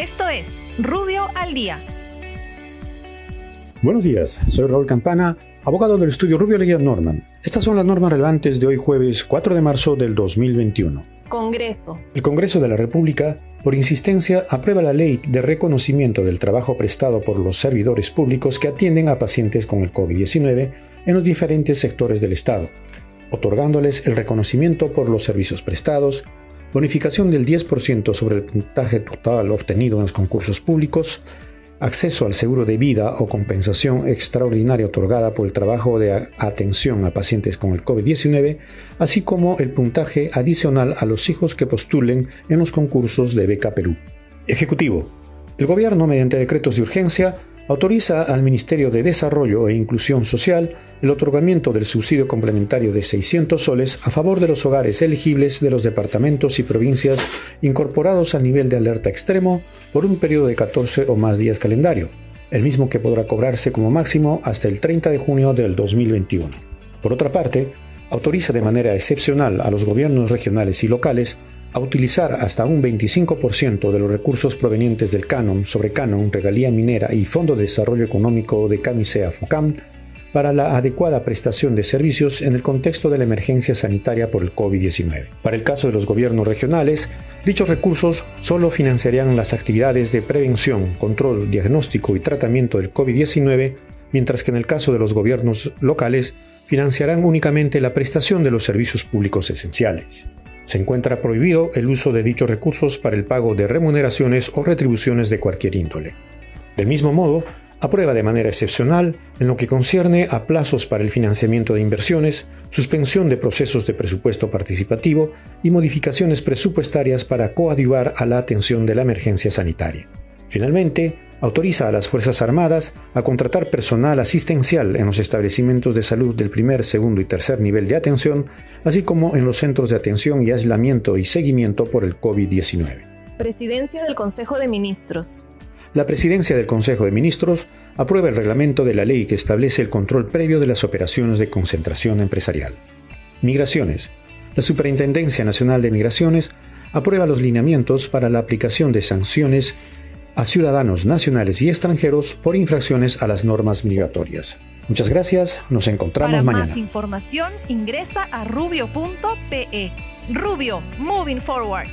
Esto es Rubio al Día. Buenos días, soy Raúl Campana, abogado del estudio Rubio Leguía Norman. Estas son las normas relevantes de hoy jueves 4 de marzo del 2021. Congreso. El Congreso de la República, por insistencia, aprueba la ley de reconocimiento del trabajo prestado por los servidores públicos que atienden a pacientes con el COVID-19 en los diferentes sectores del Estado, otorgándoles el reconocimiento por los servicios prestados, bonificación del 10% sobre el puntaje total obtenido en los concursos públicos, acceso al seguro de vida o compensación extraordinaria otorgada por el trabajo de atención a pacientes con el COVID-19, así como el puntaje adicional a los hijos que postulen en los concursos de Beca Perú. Ejecutivo. El Gobierno, mediante decretos de urgencia, autoriza al Ministerio de Desarrollo e Inclusión Social el otorgamiento del subsidio complementario de 600 soles a favor de los hogares elegibles de los departamentos y provincias incorporados a nivel de alerta extremo por un periodo de 14 o más días calendario, el mismo que podrá cobrarse como máximo hasta el 30 de junio del 2021. Por otra parte, autoriza de manera excepcional a los gobiernos regionales y locales a utilizar hasta un 25% de los recursos provenientes del canon, sobre canon, regalía minera y Fondo de Desarrollo Económico de Camisea FOCAM para la adecuada prestación de servicios en el contexto de la emergencia sanitaria por el COVID-19. Para el caso de los gobiernos regionales, dichos recursos solo financiarían las actividades de prevención, control, diagnóstico y tratamiento del COVID-19, mientras que en el caso de los gobiernos locales financiarán únicamente la prestación de los servicios públicos esenciales. Se encuentra prohibido el uso de dichos recursos para el pago de remuneraciones o retribuciones de cualquier índole. Del mismo modo, aprueba de manera excepcional en lo que concierne a plazos para el financiamiento de inversiones, suspensión de procesos de presupuesto participativo y modificaciones presupuestarias para coadyuvar a la atención de la emergencia sanitaria. Finalmente, autoriza a las Fuerzas Armadas a contratar personal asistencial en los establecimientos de salud del primer, segundo y tercer nivel de atención, así como en los centros de atención y aislamiento y seguimiento por el COVID-19. Presidencia del Consejo de Ministros. La Presidencia del Consejo de Ministros aprueba el reglamento de la ley que establece el control previo de las operaciones de concentración empresarial. Migraciones. La Superintendencia Nacional de Migraciones aprueba los lineamientos para la aplicación de sanciones a ciudadanos nacionales y extranjeros por infracciones a las normas migratorias. Muchas gracias, nos encontramos Para mañana. más información ingresa a rubio.pe. Rubio, moving forward.